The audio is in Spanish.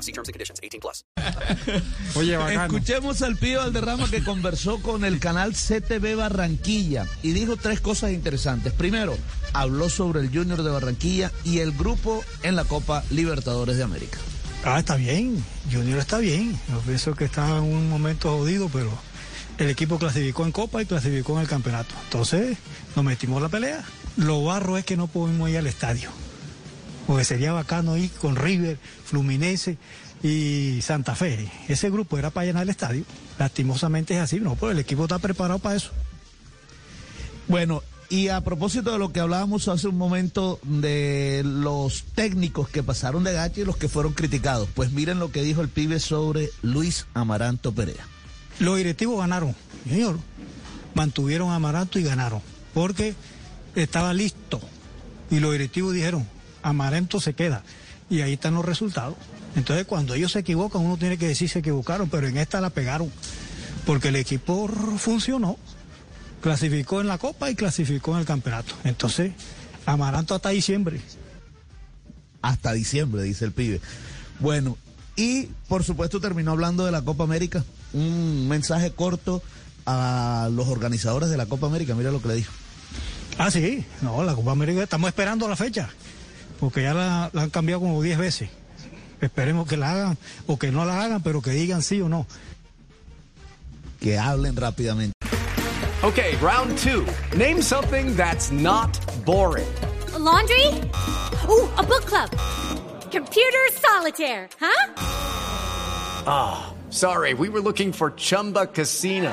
law. See terms and conditions. 18 plus. Oye, bacano. Escuchemos al Pío Valderrama que conversó con el canal CTV Barranquilla y dijo tres cosas interesantes. Primero, habló sobre el Junior de Barranquilla y el grupo en la Copa Libertadores de América. Ah, está bien. Junior está bien. Yo pienso que está en un momento jodido, pero el equipo clasificó en Copa y clasificó en el campeonato. Entonces, nos metimos la pelea. Lo barro es que no podemos ir al estadio. Porque sería bacano ir con River, Fluminense y Santa Fe. Ese grupo era para llenar el estadio. Lastimosamente es así, no, pero el equipo está preparado para eso. Bueno, y a propósito de lo que hablábamos hace un momento de los técnicos que pasaron de gacho y los que fueron criticados, pues miren lo que dijo el pibe sobre Luis Amaranto Perea. Los directivos ganaron, señor. Mantuvieron a Amaranto y ganaron. Porque estaba listo. Y los directivos dijeron, Amaranto se queda. Y ahí están los resultados. Entonces, cuando ellos se equivocan, uno tiene que decir se equivocaron, pero en esta la pegaron. Porque el equipo funcionó. Clasificó en la Copa y clasificó en el campeonato. Entonces, Amaranto hasta diciembre. Hasta diciembre, dice el pibe. Bueno, y por supuesto terminó hablando de la Copa América. Un mensaje corto a los organizadores de la Copa América. Mira lo que le dijo. Ah, sí. No, la Copa América estamos esperando la fecha. Porque ya la, la han cambiado como 10 veces. Esperemos que la hagan o que no la hagan, pero que digan sí o no. Que hablen rápidamente. Okay, round two. Name something that's not boring. A laundry? Ooh, a book club. Computer solitaire, huh? Ah, sorry, we were looking for Chumba Casino.